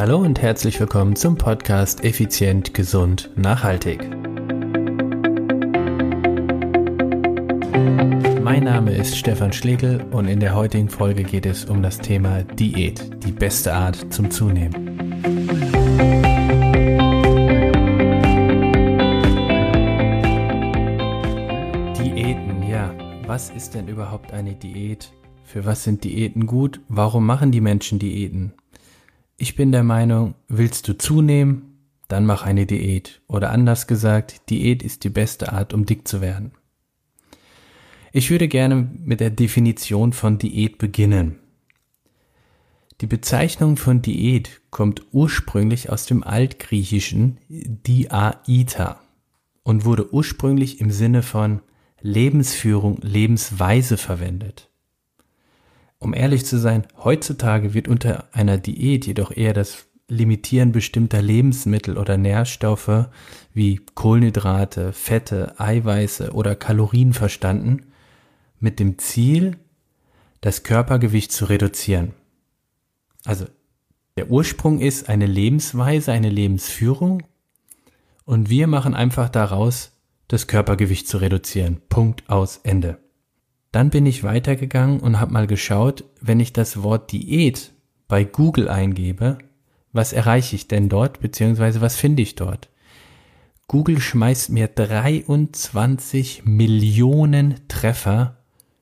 Hallo und herzlich willkommen zum Podcast Effizient, Gesund, Nachhaltig. Mein Name ist Stefan Schlegel und in der heutigen Folge geht es um das Thema Diät, die beste Art zum Zunehmen. Diäten, ja. Was ist denn überhaupt eine Diät? Für was sind Diäten gut? Warum machen die Menschen Diäten? Ich bin der Meinung, willst du zunehmen, dann mach eine Diät. Oder anders gesagt, Diät ist die beste Art, um dick zu werden. Ich würde gerne mit der Definition von Diät beginnen. Die Bezeichnung von Diät kommt ursprünglich aus dem Altgriechischen Diaita und wurde ursprünglich im Sinne von Lebensführung, Lebensweise verwendet. Um ehrlich zu sein, heutzutage wird unter einer Diät jedoch eher das Limitieren bestimmter Lebensmittel oder Nährstoffe wie Kohlenhydrate, Fette, Eiweiße oder Kalorien verstanden, mit dem Ziel, das Körpergewicht zu reduzieren. Also der Ursprung ist eine Lebensweise, eine Lebensführung und wir machen einfach daraus, das Körpergewicht zu reduzieren. Punkt aus Ende. Dann bin ich weitergegangen und habe mal geschaut, wenn ich das Wort Diät bei Google eingebe, was erreiche ich denn dort, beziehungsweise was finde ich dort? Google schmeißt mir 23 Millionen Treffer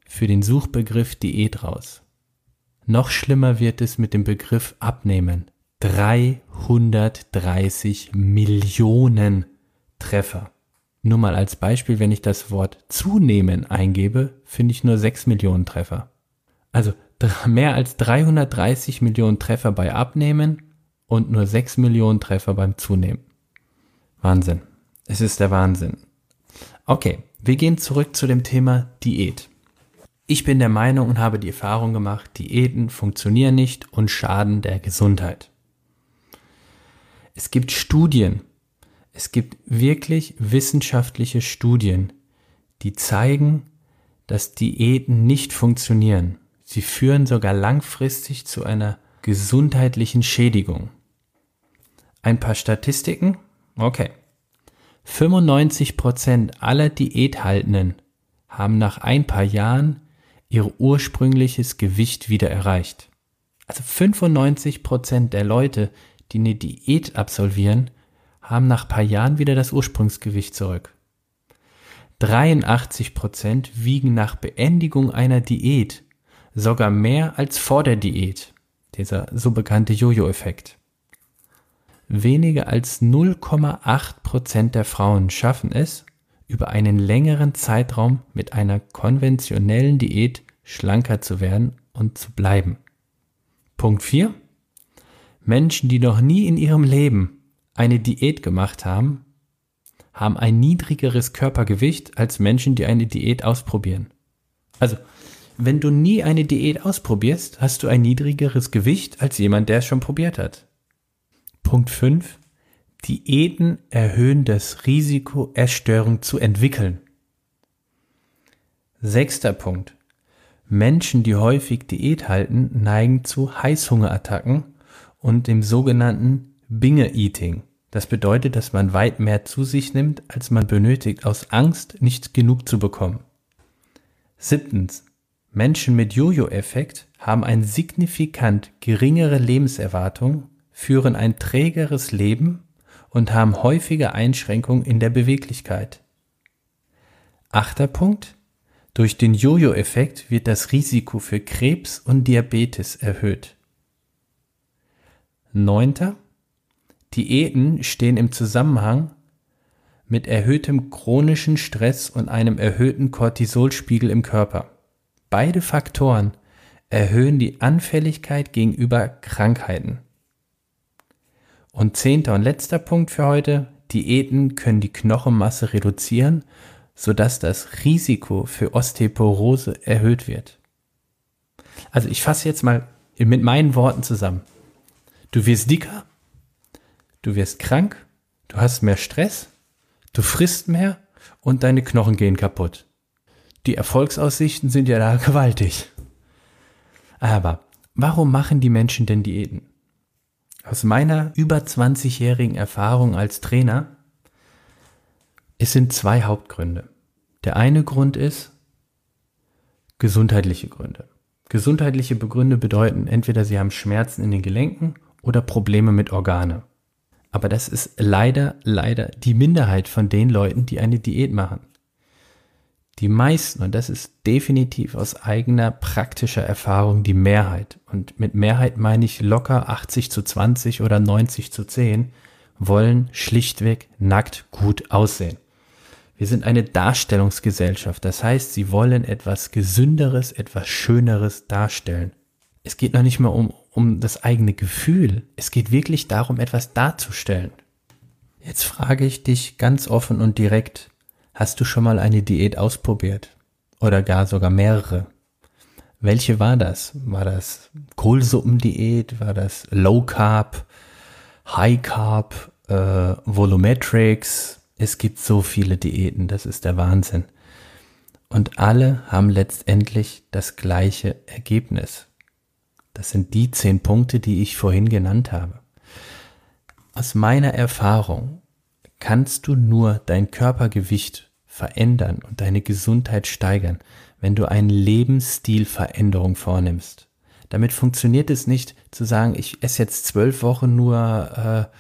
für den Suchbegriff Diät raus. Noch schlimmer wird es mit dem Begriff Abnehmen. 330 Millionen Treffer. Nur mal als Beispiel, wenn ich das Wort zunehmen eingebe, finde ich nur 6 Millionen Treffer. Also mehr als 330 Millionen Treffer bei Abnehmen und nur 6 Millionen Treffer beim Zunehmen. Wahnsinn. Es ist der Wahnsinn. Okay, wir gehen zurück zu dem Thema Diät. Ich bin der Meinung und habe die Erfahrung gemacht, Diäten funktionieren nicht und schaden der Gesundheit. Es gibt Studien, es gibt wirklich wissenschaftliche Studien, die zeigen, dass Diäten nicht funktionieren. Sie führen sogar langfristig zu einer gesundheitlichen Schädigung. Ein paar Statistiken? Okay. 95% aller Diäthaltenden haben nach ein paar Jahren ihr ursprüngliches Gewicht wieder erreicht. Also 95% der Leute, die eine Diät absolvieren, haben nach paar Jahren wieder das Ursprungsgewicht zurück. 83 Prozent wiegen nach Beendigung einer Diät sogar mehr als vor der Diät, dieser so bekannte Jojo-Effekt. Weniger als 0,8 Prozent der Frauen schaffen es, über einen längeren Zeitraum mit einer konventionellen Diät schlanker zu werden und zu bleiben. Punkt 4. Menschen, die noch nie in ihrem Leben eine Diät gemacht haben, haben ein niedrigeres Körpergewicht als Menschen, die eine Diät ausprobieren. Also, wenn du nie eine Diät ausprobierst, hast du ein niedrigeres Gewicht als jemand, der es schon probiert hat. Punkt 5. Diäten erhöhen das Risiko, Essstörung zu entwickeln. Sechster Punkt. Menschen, die häufig Diät halten, neigen zu Heißhungerattacken und dem sogenannten Binge-Eating. Das bedeutet, dass man weit mehr zu sich nimmt, als man benötigt, aus Angst, nicht genug zu bekommen. Siebtens. Menschen mit Jojo-Effekt haben eine signifikant geringere Lebenserwartung, führen ein trägeres Leben und haben häufige Einschränkungen in der Beweglichkeit. Achter Punkt. Durch den Jojo-Effekt wird das Risiko für Krebs und Diabetes erhöht. Neunter. Diäten stehen im Zusammenhang mit erhöhtem chronischen Stress und einem erhöhten Cortisolspiegel im Körper. Beide Faktoren erhöhen die Anfälligkeit gegenüber Krankheiten. Und zehnter und letzter Punkt für heute. Diäten können die Knochenmasse reduzieren, sodass das Risiko für Osteoporose erhöht wird. Also ich fasse jetzt mal mit meinen Worten zusammen. Du wirst dicker, du wirst krank, du hast mehr Stress, du frisst mehr und deine Knochen gehen kaputt. Die Erfolgsaussichten sind ja da gewaltig. Aber warum machen die Menschen denn Diäten? Aus meiner über 20-jährigen Erfahrung als Trainer, es sind zwei Hauptgründe. Der eine Grund ist gesundheitliche Gründe. Gesundheitliche Begründe bedeuten entweder sie haben Schmerzen in den Gelenken oder Probleme mit Organe. Aber das ist leider, leider die Minderheit von den Leuten, die eine Diät machen. Die meisten, und das ist definitiv aus eigener praktischer Erfahrung die Mehrheit, und mit Mehrheit meine ich locker 80 zu 20 oder 90 zu 10, wollen schlichtweg nackt gut aussehen. Wir sind eine Darstellungsgesellschaft, das heißt, sie wollen etwas Gesünderes, etwas Schöneres darstellen. Es geht noch nicht mal um, um das eigene Gefühl, es geht wirklich darum, etwas darzustellen. Jetzt frage ich dich ganz offen und direkt, hast du schon mal eine Diät ausprobiert? Oder gar sogar mehrere? Welche war das? War das Kohlsuppendiät? War das Low Carb? High Carb? Äh, Volumetrics? Es gibt so viele Diäten, das ist der Wahnsinn. Und alle haben letztendlich das gleiche Ergebnis. Das sind die zehn Punkte, die ich vorhin genannt habe. Aus meiner Erfahrung kannst du nur dein Körpergewicht verändern und deine Gesundheit steigern, wenn du eine Lebensstilveränderung vornimmst. Damit funktioniert es nicht zu sagen, ich esse jetzt zwölf Wochen nur äh,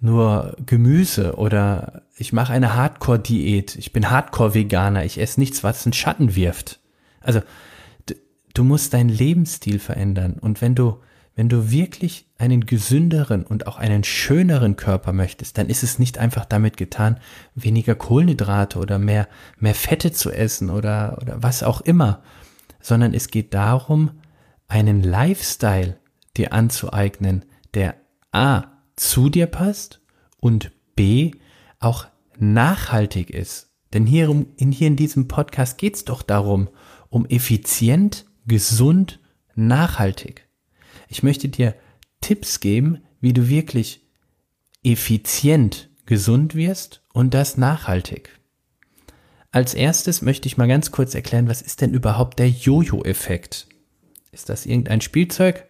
nur Gemüse oder ich mache eine Hardcore-Diät, ich bin Hardcore-Veganer, ich esse nichts, was einen Schatten wirft. Also du, musst deinen Lebensstil verändern und wenn du wenn du wirklich einen gesünderen und auch einen schöneren Körper möchtest, dann ist es nicht einfach damit getan, weniger Kohlenhydrate oder mehr, mehr Fette zu essen oder, oder was auch immer, sondern es geht darum, einen Lifestyle dir anzueignen, der A, zu dir passt und B auch nachhaltig ist. Denn hier, in, hier in diesem Podcast geht es doch darum, um effizient, gesund, nachhaltig. Ich möchte dir Tipps geben, wie du wirklich effizient gesund wirst und das nachhaltig. Als erstes möchte ich mal ganz kurz erklären, was ist denn überhaupt der Jojo-Effekt? Ist das irgendein Spielzeug?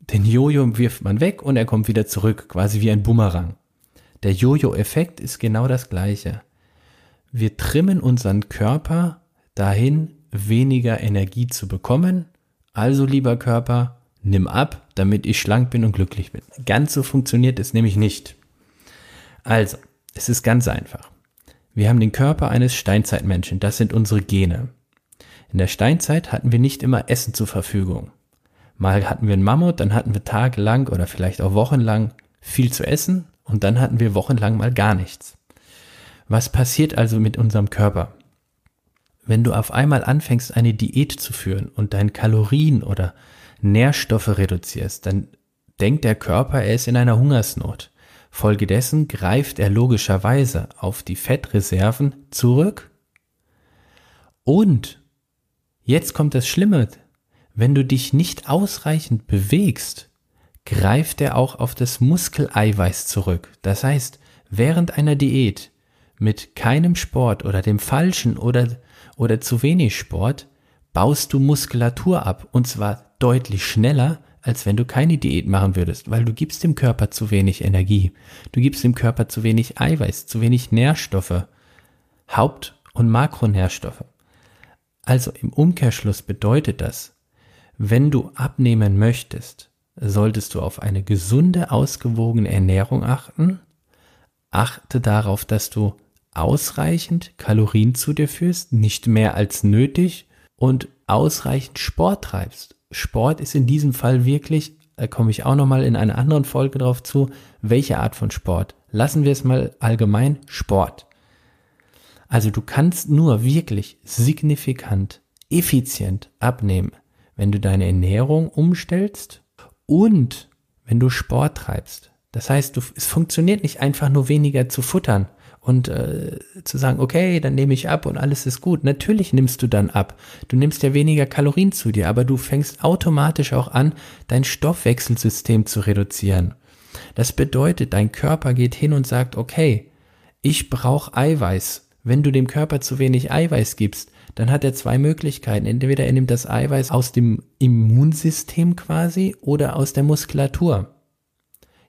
Den Jojo wirft man weg und er kommt wieder zurück, quasi wie ein Bumerang. Der Jojo-Effekt ist genau das gleiche. Wir trimmen unseren Körper dahin, weniger Energie zu bekommen. Also, lieber Körper, nimm ab, damit ich schlank bin und glücklich bin. Ganz so funktioniert es nämlich nicht. Also, es ist ganz einfach. Wir haben den Körper eines Steinzeitmenschen, das sind unsere Gene. In der Steinzeit hatten wir nicht immer Essen zur Verfügung. Mal hatten wir einen Mammut, dann hatten wir tagelang oder vielleicht auch wochenlang viel zu essen und dann hatten wir wochenlang mal gar nichts. Was passiert also mit unserem Körper? Wenn du auf einmal anfängst, eine Diät zu führen und deine Kalorien oder Nährstoffe reduzierst, dann denkt der Körper, er ist in einer Hungersnot. Folgedessen greift er logischerweise auf die Fettreserven zurück. Und jetzt kommt das Schlimme, wenn du dich nicht ausreichend bewegst, greift er auch auf das Muskeleiweiß zurück. Das heißt, während einer Diät mit keinem Sport oder dem falschen oder, oder zu wenig Sport baust du Muskulatur ab und zwar deutlich schneller, als wenn du keine Diät machen würdest, weil du gibst dem Körper zu wenig Energie. Du gibst dem Körper zu wenig Eiweiß, zu wenig Nährstoffe, Haupt- und Makronährstoffe. Also im Umkehrschluss bedeutet das, wenn du abnehmen möchtest, solltest du auf eine gesunde, ausgewogene Ernährung achten. Achte darauf, dass du ausreichend Kalorien zu dir führst, nicht mehr als nötig und ausreichend Sport treibst. Sport ist in diesem Fall wirklich, da komme ich auch nochmal in einer anderen Folge drauf zu, welche Art von Sport. Lassen wir es mal allgemein Sport. Also du kannst nur wirklich signifikant, effizient abnehmen, wenn du deine Ernährung umstellst und wenn du Sport treibst. Das heißt, du, es funktioniert nicht einfach nur weniger zu futtern und äh, zu sagen, okay, dann nehme ich ab und alles ist gut. Natürlich nimmst du dann ab. Du nimmst ja weniger Kalorien zu dir, aber du fängst automatisch auch an, dein Stoffwechselsystem zu reduzieren. Das bedeutet, dein Körper geht hin und sagt, okay, ich brauche Eiweiß. Wenn du dem Körper zu wenig Eiweiß gibst, dann hat er zwei Möglichkeiten. Entweder er nimmt das Eiweiß aus dem Immunsystem quasi oder aus der Muskulatur.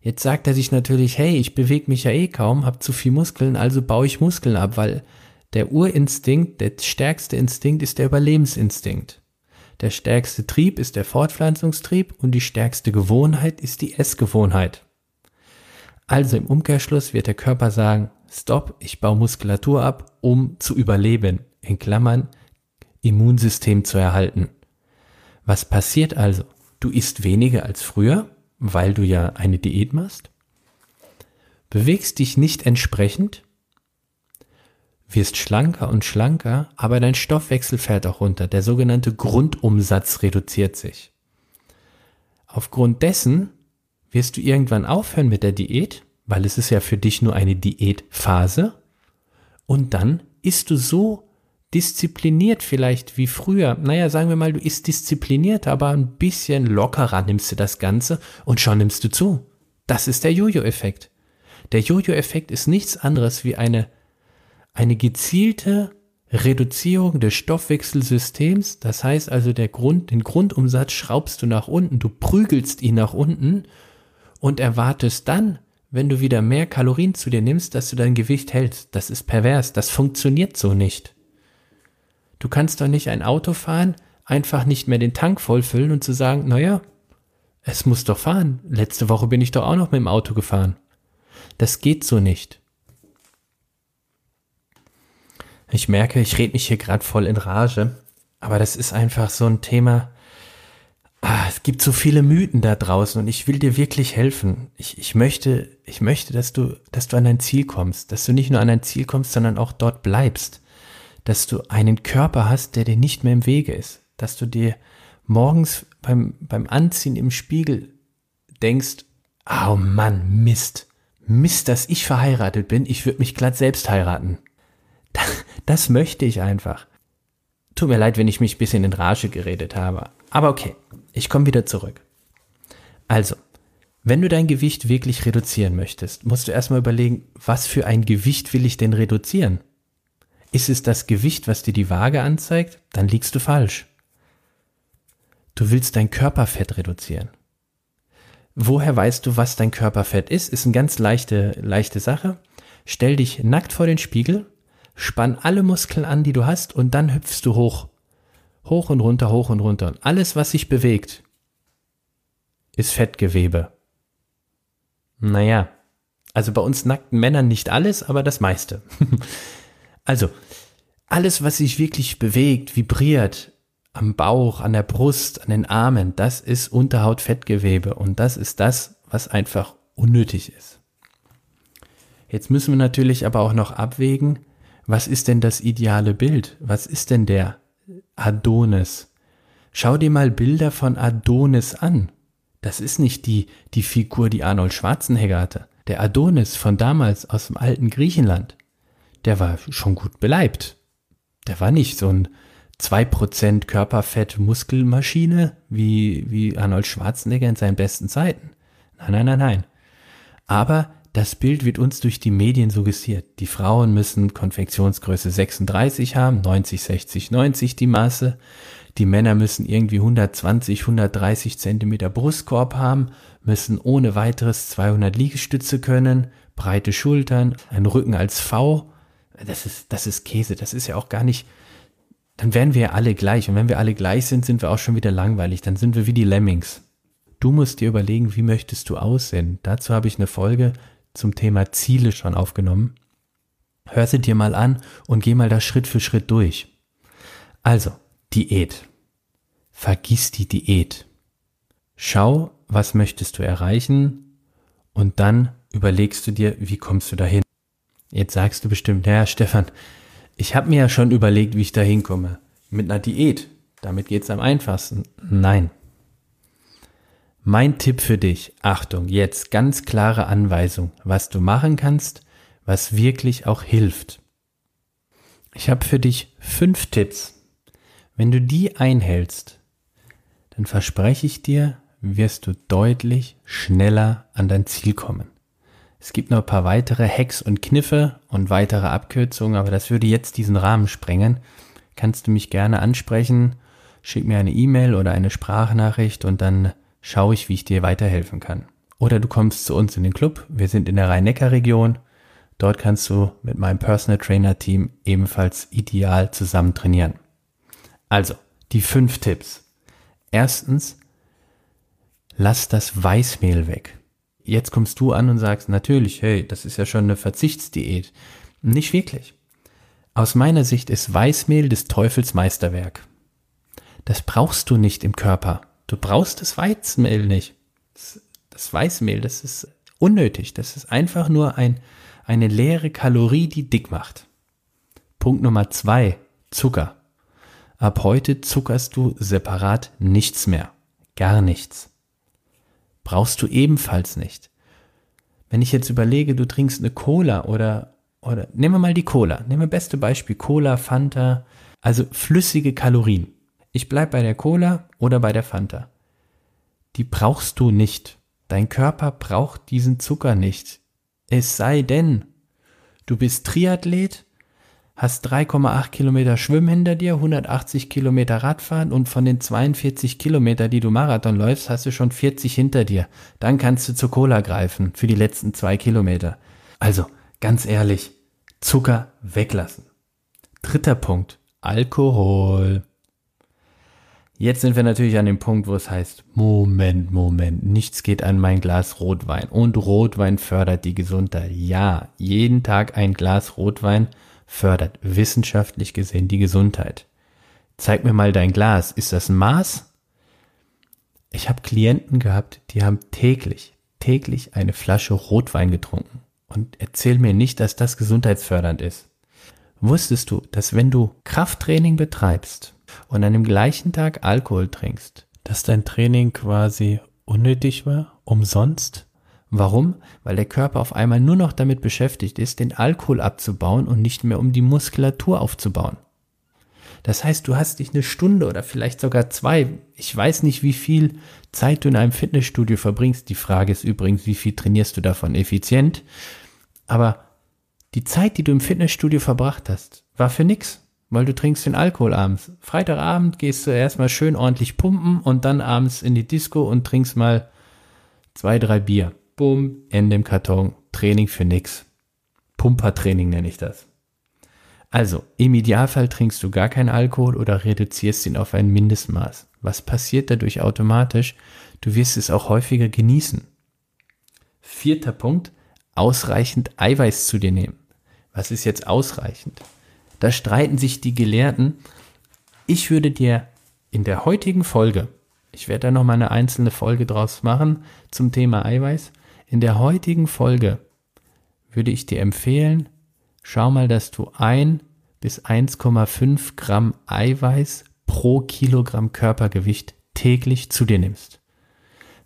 Jetzt sagt er sich natürlich, hey, ich bewege mich ja eh kaum, hab zu viel Muskeln, also baue ich Muskeln ab, weil der Urinstinkt, der stärkste Instinkt ist der Überlebensinstinkt. Der stärkste Trieb ist der Fortpflanzungstrieb und die stärkste Gewohnheit ist die Essgewohnheit. Also im Umkehrschluss wird der Körper sagen, stopp, ich baue Muskulatur ab, um zu überleben. In Klammern, Immunsystem zu erhalten. Was passiert also? Du isst weniger als früher, weil du ja eine Diät machst, bewegst dich nicht entsprechend, wirst schlanker und schlanker, aber dein Stoffwechsel fällt auch runter. Der sogenannte Grundumsatz reduziert sich. Aufgrund dessen wirst du irgendwann aufhören mit der Diät, weil es ist ja für dich nur eine Diätphase. Und dann isst du so diszipliniert vielleicht wie früher. Naja, sagen wir mal, du isst diszipliniert, aber ein bisschen lockerer nimmst du das Ganze und schon nimmst du zu. Das ist der Jojo-Effekt. Der Jojo-Effekt ist nichts anderes wie eine, eine gezielte Reduzierung des Stoffwechselsystems. Das heißt also, der Grund, den Grundumsatz schraubst du nach unten, du prügelst ihn nach unten und erwartest dann, wenn du wieder mehr Kalorien zu dir nimmst, dass du dein Gewicht hältst. Das ist pervers. Das funktioniert so nicht. Du kannst doch nicht ein Auto fahren, einfach nicht mehr den Tank vollfüllen und zu sagen, naja, es muss doch fahren. Letzte Woche bin ich doch auch noch mit dem Auto gefahren. Das geht so nicht. Ich merke, ich rede mich hier gerade voll in Rage, aber das ist einfach so ein Thema. Ah, es gibt so viele Mythen da draußen und ich will dir wirklich helfen. Ich, ich möchte, ich möchte, dass du, dass du an dein Ziel kommst, dass du nicht nur an dein Ziel kommst, sondern auch dort bleibst dass du einen Körper hast, der dir nicht mehr im Wege ist, dass du dir morgens beim, beim Anziehen im Spiegel denkst, oh Mann, Mist, Mist, dass ich verheiratet bin, ich würde mich glatt selbst heiraten. Das, das möchte ich einfach. Tut mir leid, wenn ich mich ein bisschen in Rage geredet habe. Aber okay, ich komme wieder zurück. Also, wenn du dein Gewicht wirklich reduzieren möchtest, musst du erstmal überlegen, was für ein Gewicht will ich denn reduzieren? Ist es das Gewicht, was dir die Waage anzeigt? Dann liegst du falsch. Du willst dein Körperfett reduzieren. Woher weißt du, was dein Körperfett ist? Ist eine ganz leichte, leichte Sache. Stell dich nackt vor den Spiegel, spann alle Muskeln an, die du hast, und dann hüpfst du hoch. Hoch und runter, hoch und runter. Und alles, was sich bewegt, ist Fettgewebe. Naja, also bei uns nackten Männern nicht alles, aber das meiste. Also, alles, was sich wirklich bewegt, vibriert, am Bauch, an der Brust, an den Armen, das ist Unterhautfettgewebe und das ist das, was einfach unnötig ist. Jetzt müssen wir natürlich aber auch noch abwägen, was ist denn das ideale Bild? Was ist denn der Adonis? Schau dir mal Bilder von Adonis an. Das ist nicht die, die Figur, die Arnold Schwarzenegger hatte. Der Adonis von damals aus dem alten Griechenland der war schon gut beleibt. Der war nicht so ein 2% Körperfett Muskelmaschine wie, wie Arnold Schwarzenegger in seinen besten Zeiten. Nein, nein, nein, nein. Aber das Bild wird uns durch die Medien suggestiert. Die Frauen müssen Konfektionsgröße 36 haben, 90, 60, 90 die Maße. Die Männer müssen irgendwie 120, 130 Zentimeter Brustkorb haben, müssen ohne weiteres 200 Liegestütze können, breite Schultern, ein Rücken als V das ist, das ist Käse, das ist ja auch gar nicht, dann wären wir ja alle gleich. Und wenn wir alle gleich sind, sind wir auch schon wieder langweilig. Dann sind wir wie die Lemmings. Du musst dir überlegen, wie möchtest du aussehen. Dazu habe ich eine Folge zum Thema Ziele schon aufgenommen. Hör sie dir mal an und geh mal da Schritt für Schritt durch. Also, Diät. Vergiss die Diät. Schau, was möchtest du erreichen und dann überlegst du dir, wie kommst du dahin. Jetzt sagst du bestimmt, ja, Stefan, ich habe mir ja schon überlegt, wie ich da hinkomme. Mit einer Diät. Damit geht's am einfachsten. Nein. Mein Tipp für dich, Achtung, jetzt ganz klare Anweisung, was du machen kannst, was wirklich auch hilft. Ich habe für dich fünf Tipps. Wenn du die einhältst, dann verspreche ich dir, wirst du deutlich schneller an dein Ziel kommen. Es gibt noch ein paar weitere Hacks und Kniffe und weitere Abkürzungen, aber das würde jetzt diesen Rahmen sprengen. Kannst du mich gerne ansprechen, schick mir eine E-Mail oder eine Sprachnachricht und dann schaue ich, wie ich dir weiterhelfen kann. oder du kommst zu uns in den Club. Wir sind in der Rhein-Neckar-Region. Dort kannst du mit meinem Personal Trainer Team ebenfalls ideal zusammen trainieren. Also, die fünf Tipps. Erstens, lass das Weißmehl weg. Jetzt kommst du an und sagst, natürlich, hey, das ist ja schon eine Verzichtsdiät. Nicht wirklich. Aus meiner Sicht ist Weißmehl des Teufels Meisterwerk. Das brauchst du nicht im Körper. Du brauchst das Weizenmehl nicht. Das, das Weißmehl, das ist unnötig. Das ist einfach nur ein, eine leere Kalorie, die dick macht. Punkt Nummer zwei, Zucker. Ab heute zuckerst du separat nichts mehr. Gar nichts. Brauchst du ebenfalls nicht. Wenn ich jetzt überlege, du trinkst eine Cola oder, oder, nehmen wir mal die Cola. Nehmen wir beste Beispiel Cola, Fanta, also flüssige Kalorien. Ich bleib bei der Cola oder bei der Fanta. Die brauchst du nicht. Dein Körper braucht diesen Zucker nicht. Es sei denn, du bist Triathlet, hast 3,8 Kilometer Schwimmen hinter dir, 180 Kilometer Radfahren und von den 42 Kilometer, die du Marathon läufst, hast du schon 40 hinter dir. Dann kannst du zur Cola greifen für die letzten zwei Kilometer. Also, ganz ehrlich, Zucker weglassen. Dritter Punkt, Alkohol. Jetzt sind wir natürlich an dem Punkt, wo es heißt, Moment, Moment, nichts geht an mein Glas Rotwein. Und Rotwein fördert die Gesundheit. Ja, jeden Tag ein Glas Rotwein fördert wissenschaftlich gesehen die Gesundheit. Zeig mir mal dein Glas. Ist das ein Maß? Ich habe Klienten gehabt, die haben täglich, täglich eine Flasche Rotwein getrunken. Und erzähl mir nicht, dass das gesundheitsfördernd ist. Wusstest du, dass wenn du Krafttraining betreibst, und an dem gleichen Tag Alkohol trinkst, dass dein Training quasi unnötig war, umsonst? Warum? Weil der Körper auf einmal nur noch damit beschäftigt ist, den Alkohol abzubauen und nicht mehr um die Muskulatur aufzubauen. Das heißt, du hast dich eine Stunde oder vielleicht sogar zwei, ich weiß nicht, wie viel Zeit du in einem Fitnessstudio verbringst. Die Frage ist übrigens, wie viel trainierst du davon effizient? Aber die Zeit, die du im Fitnessstudio verbracht hast, war für nix weil du trinkst den Alkohol abends. Freitagabend gehst du erstmal schön ordentlich pumpen und dann abends in die Disco und trinkst mal zwei, drei Bier. Bumm, Ende im Karton, Training für nix. Pumpertraining nenne ich das. Also, im Idealfall trinkst du gar keinen Alkohol oder reduzierst ihn auf ein Mindestmaß. Was passiert dadurch automatisch? Du wirst es auch häufiger genießen. Vierter Punkt, ausreichend Eiweiß zu dir nehmen. Was ist jetzt ausreichend? Da streiten sich die Gelehrten. Ich würde dir in der heutigen Folge, ich werde da nochmal eine einzelne Folge draus machen zum Thema Eiweiß. In der heutigen Folge würde ich dir empfehlen, schau mal, dass du ein bis 1,5 Gramm Eiweiß pro Kilogramm Körpergewicht täglich zu dir nimmst.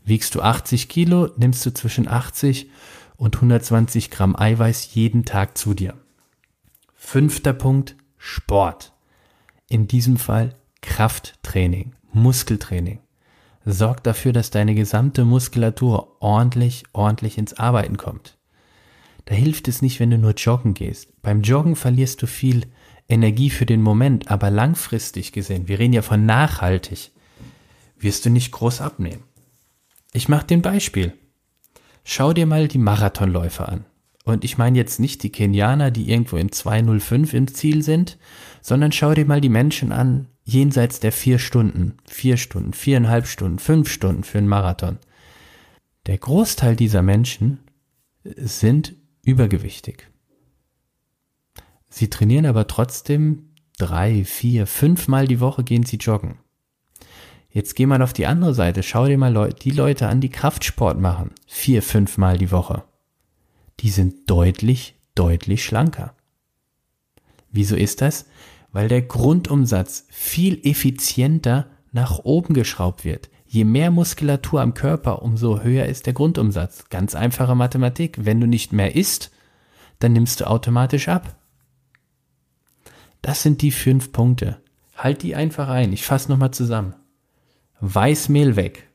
Wiegst du 80 Kilo, nimmst du zwischen 80 und 120 Gramm Eiweiß jeden Tag zu dir. Fünfter Punkt, Sport. In diesem Fall Krafttraining, Muskeltraining. Sorg dafür, dass deine gesamte Muskulatur ordentlich, ordentlich ins Arbeiten kommt. Da hilft es nicht, wenn du nur joggen gehst. Beim Joggen verlierst du viel Energie für den Moment, aber langfristig gesehen, wir reden ja von nachhaltig, wirst du nicht groß abnehmen. Ich mache den Beispiel. Schau dir mal die Marathonläufer an. Und ich meine jetzt nicht die Kenianer, die irgendwo in 205 im Ziel sind, sondern schau dir mal die Menschen an, jenseits der vier Stunden, vier Stunden, viereinhalb Stunden, fünf Stunden für einen Marathon. Der Großteil dieser Menschen sind übergewichtig. Sie trainieren aber trotzdem drei, vier, fünfmal die Woche gehen sie joggen. Jetzt geh mal auf die andere Seite, schau dir mal die Leute an, die Kraftsport machen, vier, fünfmal die Woche die sind deutlich, deutlich schlanker. Wieso ist das? Weil der Grundumsatz viel effizienter nach oben geschraubt wird. Je mehr Muskulatur am Körper, umso höher ist der Grundumsatz. Ganz einfache Mathematik. Wenn du nicht mehr isst, dann nimmst du automatisch ab. Das sind die fünf Punkte. Halt die einfach ein. Ich fasse nochmal zusammen. Weißmehl weg.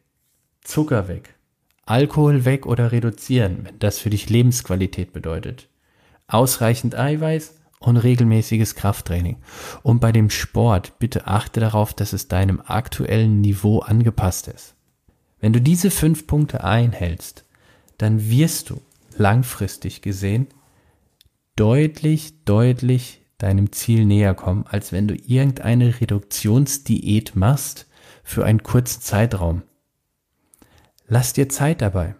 Zucker weg. Alkohol weg oder reduzieren, wenn das für dich Lebensqualität bedeutet. Ausreichend Eiweiß und regelmäßiges Krafttraining. Und bei dem Sport bitte achte darauf, dass es deinem aktuellen Niveau angepasst ist. Wenn du diese fünf Punkte einhältst, dann wirst du langfristig gesehen deutlich, deutlich deinem Ziel näher kommen, als wenn du irgendeine Reduktionsdiät machst für einen kurzen Zeitraum. Lass dir Zeit dabei.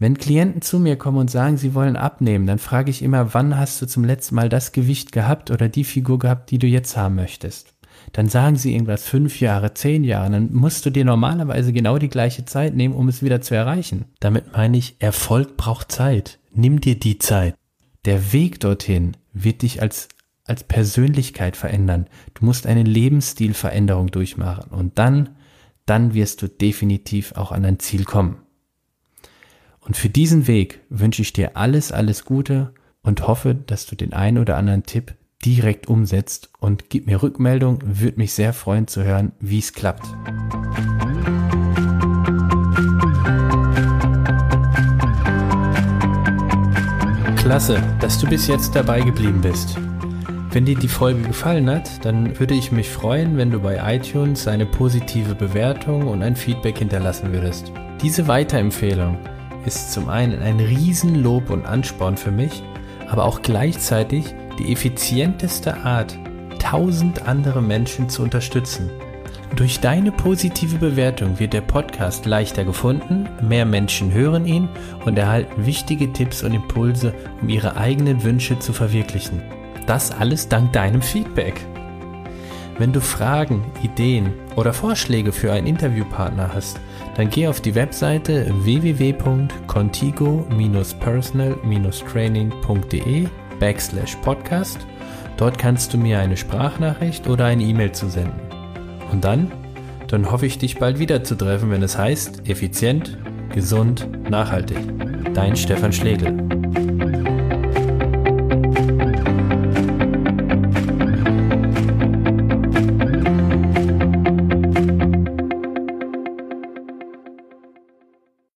Wenn Klienten zu mir kommen und sagen, sie wollen abnehmen, dann frage ich immer, wann hast du zum letzten Mal das Gewicht gehabt oder die Figur gehabt, die du jetzt haben möchtest? Dann sagen sie irgendwas fünf Jahre, zehn Jahre, dann musst du dir normalerweise genau die gleiche Zeit nehmen, um es wieder zu erreichen. Damit meine ich, Erfolg braucht Zeit. Nimm dir die Zeit. Der Weg dorthin wird dich als als Persönlichkeit verändern. Du musst eine Lebensstilveränderung durchmachen und dann, dann wirst du definitiv auch an dein Ziel kommen. Und für diesen Weg wünsche ich dir alles, alles Gute und hoffe, dass du den einen oder anderen Tipp direkt umsetzt und gib mir Rückmeldung, würde mich sehr freuen zu hören, wie es klappt. Klasse, dass du bis jetzt dabei geblieben bist. Wenn dir die Folge gefallen hat, dann würde ich mich freuen, wenn du bei iTunes eine positive Bewertung und ein Feedback hinterlassen würdest. Diese Weiterempfehlung ist zum einen ein Riesenlob und Ansporn für mich, aber auch gleichzeitig die effizienteste Art, tausend andere Menschen zu unterstützen. Durch deine positive Bewertung wird der Podcast leichter gefunden, mehr Menschen hören ihn und erhalten wichtige Tipps und Impulse, um ihre eigenen Wünsche zu verwirklichen. Das alles dank deinem Feedback. Wenn du Fragen, Ideen oder Vorschläge für einen Interviewpartner hast, dann geh auf die Webseite www.contigo-personal-training.de backslash podcast. Dort kannst du mir eine Sprachnachricht oder eine E-Mail zusenden. Und dann, dann hoffe ich dich bald wieder zu treffen, wenn es heißt effizient, gesund, nachhaltig. Dein Stefan Schlegel.